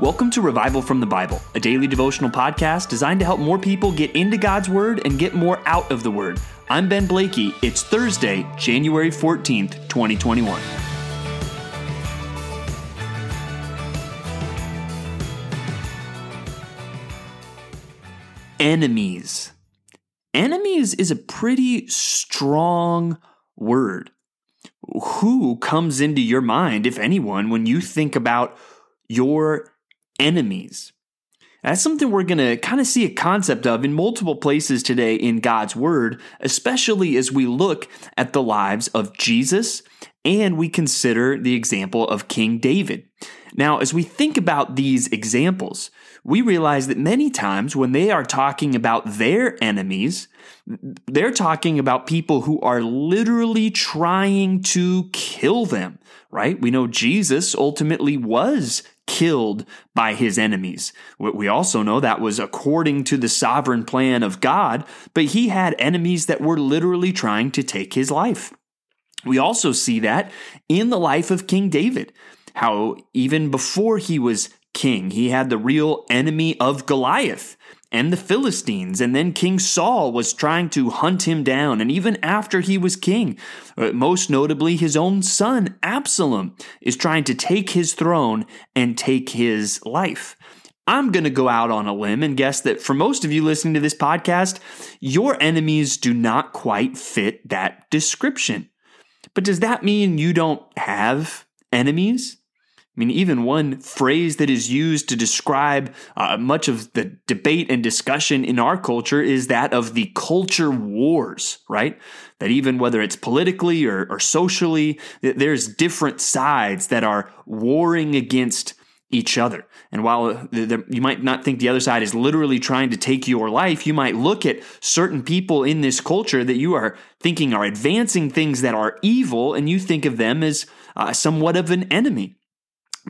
Welcome to Revival from the Bible, a daily devotional podcast designed to help more people get into God's Word and get more out of the Word. I'm Ben Blakey. It's Thursday, January 14th, 2021. Enemies. Enemies is a pretty strong word. Who comes into your mind, if anyone, when you think about your enemies? That's something we're going to kind of see a concept of in multiple places today in God's Word, especially as we look at the lives of Jesus and we consider the example of King David. Now, as we think about these examples, we realize that many times when they are talking about their enemies, they're talking about people who are literally trying to kill them, right? We know Jesus ultimately was killed by his enemies. We also know that was according to the sovereign plan of God, but he had enemies that were literally trying to take his life. We also see that in the life of King David, how even before he was king, he had the real enemy of Goliath and the Philistines. And then King Saul was trying to hunt him down. And even after he was king, uh, most notably, his own son, Absalom, is trying to take his throne and take his life. I'm going to go out on a limb and guess that for most of you listening to this podcast, your enemies do not quite fit that description. But does that mean you don't have enemies? I mean, even one phrase that is used to describe uh, much of the debate and discussion in our culture is that of the culture wars, right? That even whether it's politically or, or socially, there's different sides that are warring against each other. And while you might not think the other side is literally trying to take your life, you might look at certain people in this culture that you are thinking are advancing things that are evil, and you think of them as uh, somewhat of an enemy.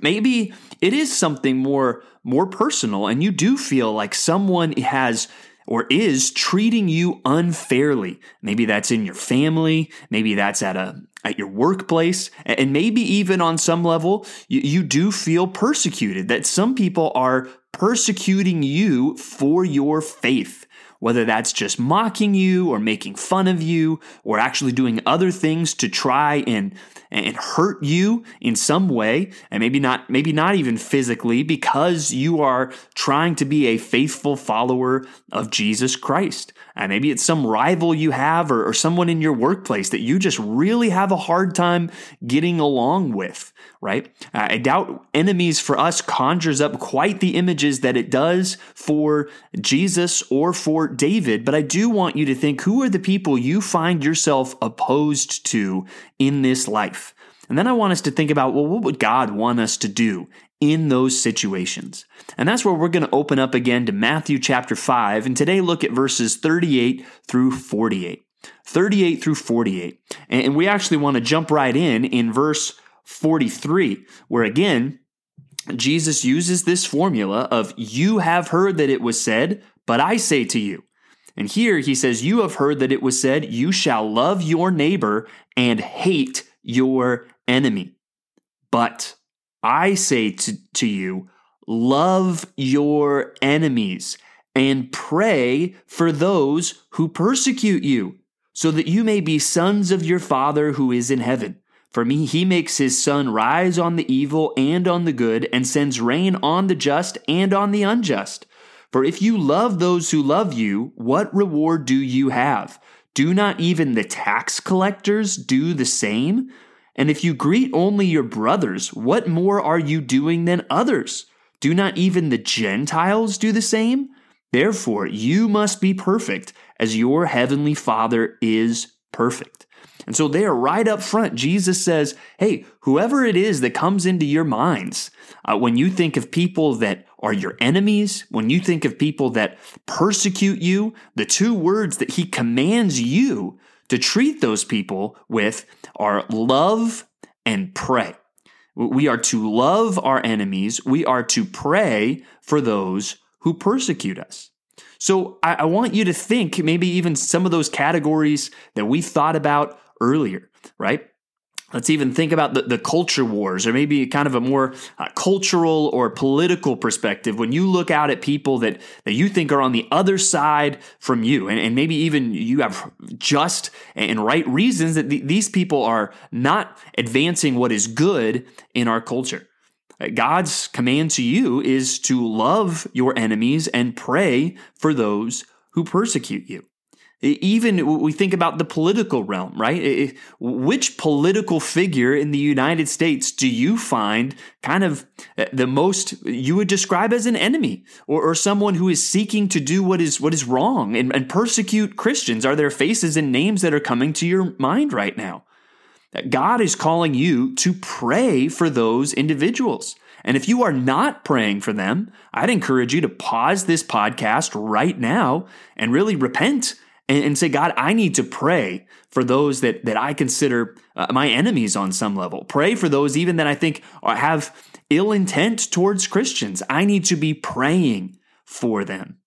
Maybe it is something more more personal and you do feel like someone has or is treating you unfairly. Maybe that's in your family, maybe that's at a at your workplace, and maybe even on some level you, you do feel persecuted that some people are persecuting you for your faith whether that's just mocking you or making fun of you or actually doing other things to try and and hurt you in some way and maybe not maybe not even physically because you are trying to be a faithful follower of Jesus Christ. And maybe it's some rival you have or, or someone in your workplace that you just really have a hard time getting along with right? Uh, I doubt enemies for us conjures up quite the images that it does for Jesus or for David, but I do want you to think who are the people you find yourself opposed to in this life? And then I want us to think about, well, what would God want us to do in those situations? And that's where we're going to open up again to Matthew chapter 5, and today look at verses 38 through 48. 38 through 48. And we actually want to jump right in in verse 43, where again, Jesus uses this formula of, You have heard that it was said, but I say to you. And here he says, You have heard that it was said, You shall love your neighbor and hate your enemy. But I say to, to you, Love your enemies and pray for those who persecute you, so that you may be sons of your Father who is in heaven. For me, he makes his sun rise on the evil and on the good, and sends rain on the just and on the unjust. For if you love those who love you, what reward do you have? Do not even the tax collectors do the same? And if you greet only your brothers, what more are you doing than others? Do not even the Gentiles do the same? Therefore, you must be perfect, as your heavenly Father is perfect. And so there, right up front, Jesus says, Hey, whoever it is that comes into your minds, uh, when you think of people that are your enemies, when you think of people that persecute you, the two words that he commands you to treat those people with are love and pray. We are to love our enemies. We are to pray for those who persecute us. So I, I, want you to think maybe even some of those categories that we thought about earlier, right? Let's even think about the, the culture wars, or maybe kind of a more uh, cultural or political perspective. When you look out at people that, that you think are on the other side from you, and, and maybe even you have just and right reasons that these people are not advancing what is good in our culture. Uh, God's command to you is to love your enemies and pray for those who persecute you. Even we think about the political realm, right? Which political figure in the United States do you find kind of uh, the most you would describe as an enemy or, or someone who is seeking to do what is what is wrong and, and persecute Christians? Are there faces and names that are coming to your mind right now? God is calling you to pray for those individuals. And if you are not praying for them, I'd encourage you to pause this podcast right now and really repent and, and say, God, I need to pray for those that, that I consider uh, my enemies on some level. Pray for those even that I think have ill intent towards Christians. I need to be praying for them.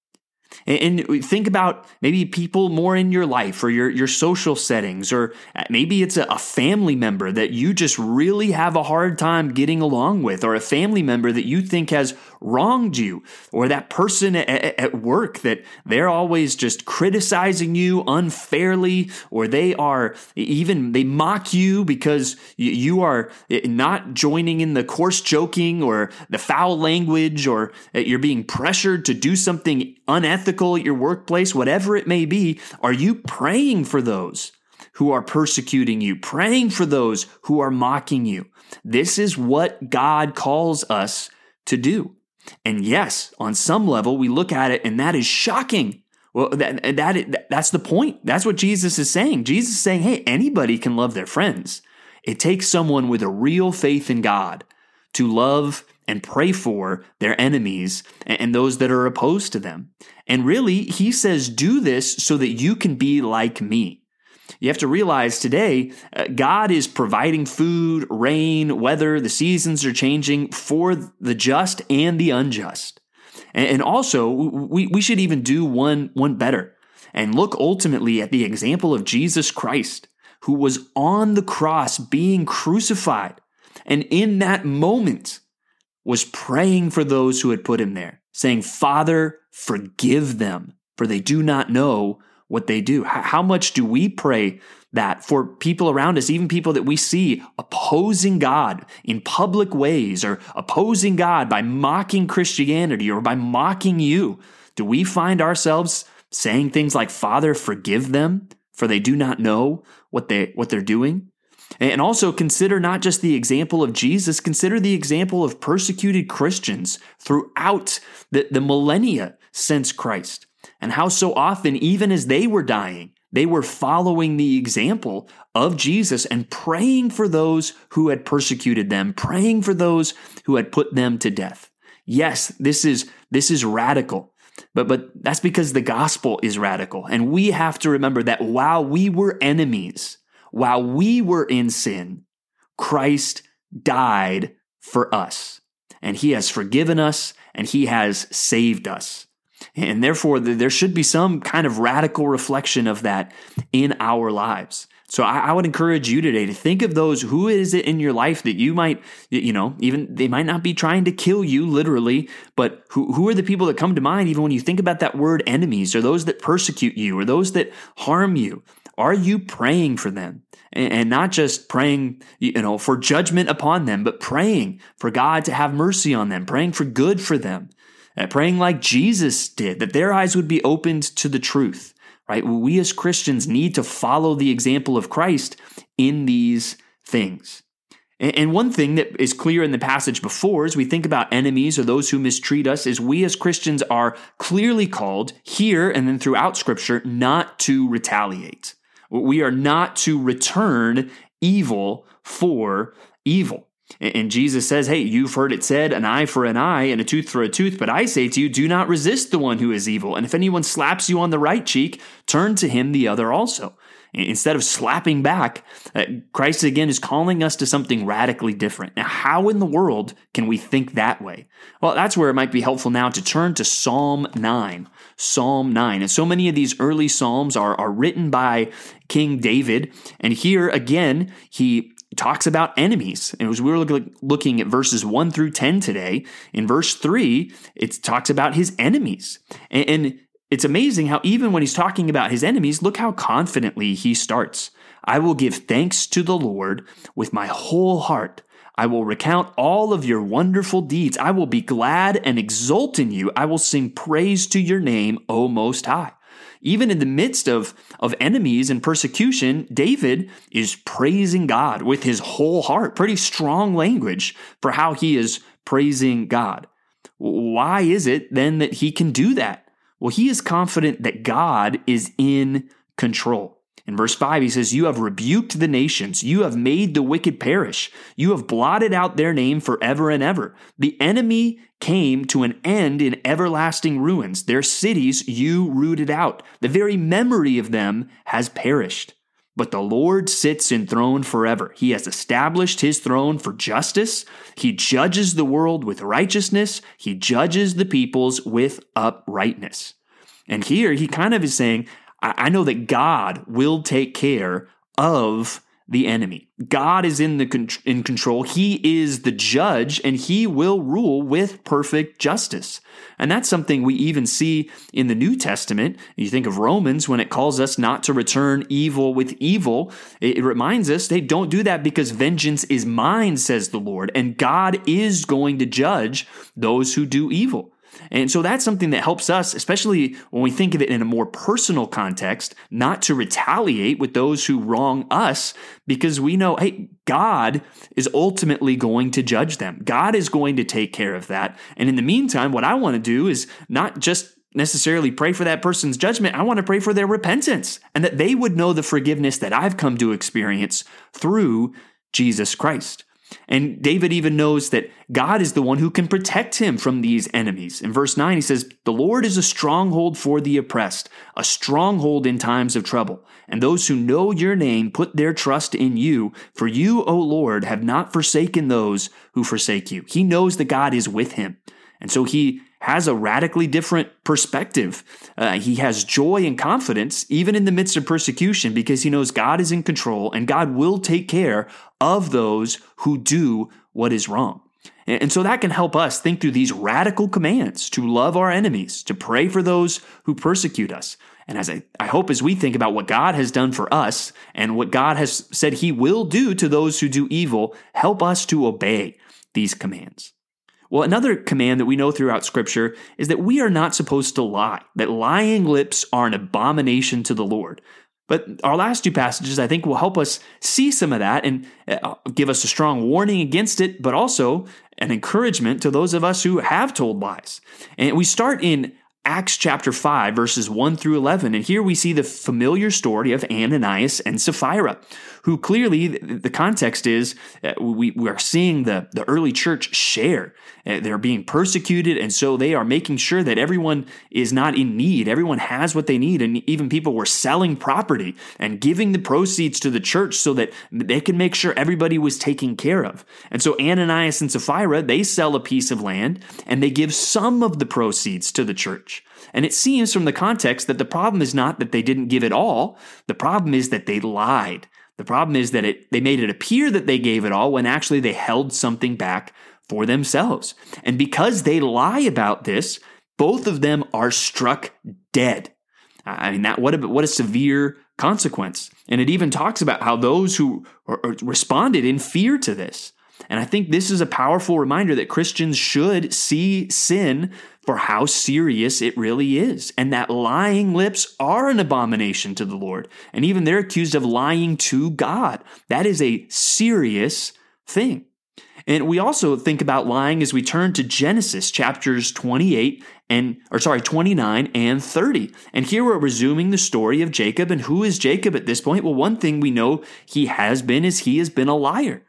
And think about maybe people more in your life or your, your social settings, or uh, maybe it's a, family member that you just really have a hard time getting along with, or a family member that you think has wronged you, or that person at, at work that they're always just criticizing you unfairly, or they are even, they mock you because you are eh, not joining in the coarse joking or the foul language, or eh, you're being pressured to do something unethical at your workplace, whatever it may be, are you praying for those who are persecuting you, praying for those who are mocking you? This is what God calls us to do. And yes, on some level, we look at it and that is shocking. Well, that, that, that's the point. That's what Jesus is saying. Jesus is saying, hey, anybody can love their friends. It takes someone with a real faith in God to love and pray for their enemies and those that are opposed to them. And really, he says, do this so that you can be like me. You have to realize today, uh, God is providing food, rain, weather, the seasons are changing for the just and the unjust. And, and also, we, we should even do one, one better and look ultimately at the example of Jesus Christ, who was on the cross being crucified. And in that moment, was praying for those who had put him there, saying, Father, forgive them, for they do not know what they do. How much do we pray that for people around us, even people that we see opposing God in public ways or opposing God by mocking Christianity or by mocking you? Do we find ourselves saying things like, Father, forgive them, for they do not know what, they, what they're doing? And also consider not just the example of Jesus, consider the example of persecuted Christians throughout the, the millennia since Christ, and how so often, even as they were dying, they were following the example of Jesus and praying for those who had persecuted them, praying for those who had put them to death. Yes, this is this is radical. But but that's because the gospel is radical. And we have to remember that while we were enemies, while we were in sin, Christ died for us. And he has forgiven us and he has saved us. And therefore, there should be some kind of radical reflection of that in our lives. So I, would encourage you today to think of those who is it in your life that you might, you know, even they might not be trying to kill you literally, but who, who are the people that come to mind even when you think about that word enemies or those that persecute you or those that harm you? Are you praying for them? And not just praying, you know, for judgment upon them, but praying for God to have mercy on them, praying for good for them, uh, praying like Jesus did, that their eyes would be opened to the truth, right? We as Christians need to follow the example of Christ in these things. And one thing that is clear in the passage before, as we think about enemies or those who mistreat us, is we as Christians are clearly called here and then throughout Scripture not to retaliate. We are not to return evil for evil. And Jesus says, Hey, you've heard it said, an eye for an eye and a tooth for a tooth. But I say to you, do not resist the one who is evil. And if anyone slaps you on the right cheek, turn to him the other also. Instead of slapping back, uh, Christ again is calling us to something radically different. Now, how in the world can we think that way? Well, that's where it might be helpful now to turn to Psalm 9. Psalm 9. And so many of these early Psalms are, are written by King David. And here again, he talks about enemies. And as we were looking at verses 1 through 10 today, in verse 3, it talks about his enemies. And it's amazing how even when he's talking about his enemies, look how confidently he starts. I will give thanks to the Lord with my whole heart. I will recount all of your wonderful deeds. I will be glad and exult in you. I will sing praise to your name, O Most High. Even in the midst of, of enemies and persecution, David is praising God with his whole heart. Pretty strong language for how he is praising God. Why is it then that he can do that? Well, he is confident that God is in control. In verse 5, he says, You have rebuked the nations. You have made the wicked perish. You have blotted out their name forever and ever. The enemy came to an end in everlasting ruins. Their cities you rooted out. The very memory of them has perished. But the Lord sits enthroned forever. He has established his throne for justice. He judges the world with righteousness. He judges the peoples with uprightness. And here he kind of is saying, I know that God will take care of the enemy. God is in the in control. He is the judge and he will rule with perfect justice. And that's something we even see in the New Testament. You think of Romans when it calls us not to return evil with evil. It reminds us, hey, don't do that because vengeance is mine, says the Lord. And God is going to judge those who do evil. And so that's something that helps us, especially when we think of it in a more personal context, not to retaliate with those who wrong us, because we know, hey, God is ultimately going to judge them. God is going to take care of that. And in the meantime, what I want to do is not just necessarily pray for that person's judgment. I want to pray for their repentance and that they would know the forgiveness that I've come to experience through Jesus Christ. And David even knows that God is the one who can protect him from these enemies. In verse 9, he says, The Lord is a stronghold for the oppressed, a stronghold in times of trouble. And those who know your name put their trust in you. For you, O Lord, have not forsaken those who forsake you. He knows that God is with him. And so he has a radically different perspective. Uh, he has joy and confidence, even in the midst of persecution, because he knows God is in control and God will take care of those who do what is wrong. And so that can help us think through these radical commands to love our enemies, to pray for those who persecute us. And as I, I hope as we think about what God has done for us and what God has said he will do to those who do evil, help us to obey these commands. Well, another command that we know throughout Scripture is that we are not supposed to lie, that lying lips are an abomination to the Lord. But our last two passages, I think, will help us see some of that and uh, give us a strong warning against it, but also an encouragement to those of us who have told lies. And we start in Acts chapter 5, verses 1 through 11. And here we see the familiar story of Ananias and Sapphira, who clearly, the context is uh, we, are seeing the, the early church share. Uh, they're being persecuted, and so they are making sure that everyone is not in need. Everyone has what they need. And even people were selling property and giving the proceeds to the church so that they can make sure everybody was taken care of. And so Ananias and Sapphira, they sell a piece of land and they give some of the proceeds to the church. And it seems from the context that the problem is not that they didn't give it all, the problem is that they lied. The problem is that it, they made it appear that they gave it all when actually they held something back for themselves. And because they lie about this, both of them are struck dead. I mean, that what a, what a severe consequence. And it even talks about how those who responded in fear to this. And I think this is a powerful reminder that Christians should see sin for how serious it really is, and that lying lips are an abomination to the Lord. And even they're accused of lying to God. That is a serious thing. And we also think about lying as we turn to Genesis chapters 28 and or sorry 29 and 30 and here we're resuming the story of jacob and who is jacob at this point well one thing we know he has been is he has been a liar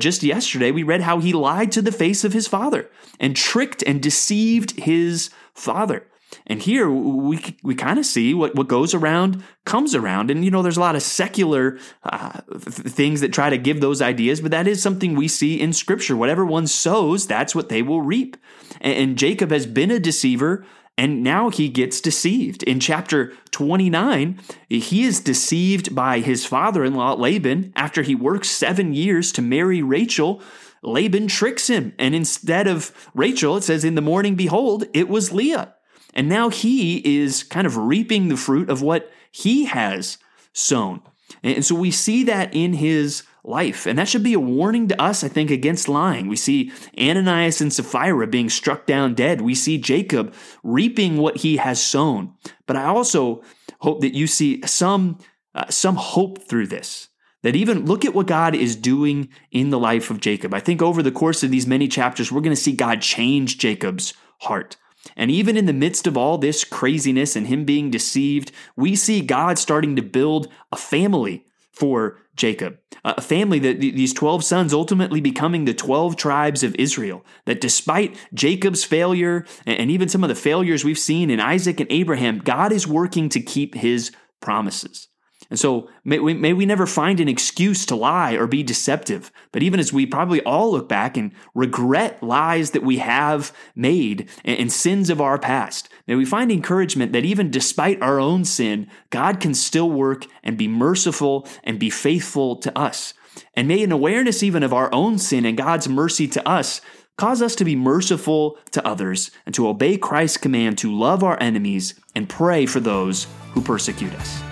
just yesterday, we read how he lied to the face of his father and tricked and deceived his father. And here we we kind of see what, what goes around comes around. And, you know, there's a lot of secular uh, things that try to give those ideas, but that is something we see in Scripture. Whatever one sows, that's what they will reap. And, and Jacob has been a deceiver And now he gets deceived. In chapter 29, he is deceived by his father in law, Laban. After he works seven years to marry Rachel, Laban tricks him. And instead of Rachel, it says, In the morning, behold, it was Leah. And now he is kind of reaping the fruit of what he has sown. And so we see that in his life. And that should be a warning to us, I think, against lying. We see Ananias and Sapphira being struck down dead. We see Jacob reaping what he has sown. But I also hope that you see some, uh, some hope through this. That even look at what God is doing in the life of Jacob. I think over the course of these many chapters, we're going to see God change Jacob's heart. And even in the midst of all this craziness and him being deceived, we see God starting to build a family for Jacob, a family that these 12 sons ultimately becoming the 12 tribes of Israel. That despite Jacob's failure and even some of the failures we've seen in Isaac and Abraham, God is working to keep his promises. And so may we, may we never find an excuse to lie or be deceptive. But even as we probably all look back and regret lies that we have made and, sins of our past, may we find encouragement that even despite our own sin, God can still work and be merciful and be faithful to us. And may an awareness even of our own sin and God's mercy to us cause us to be merciful to others and to obey Christ's command to love our enemies and pray for those who persecute us.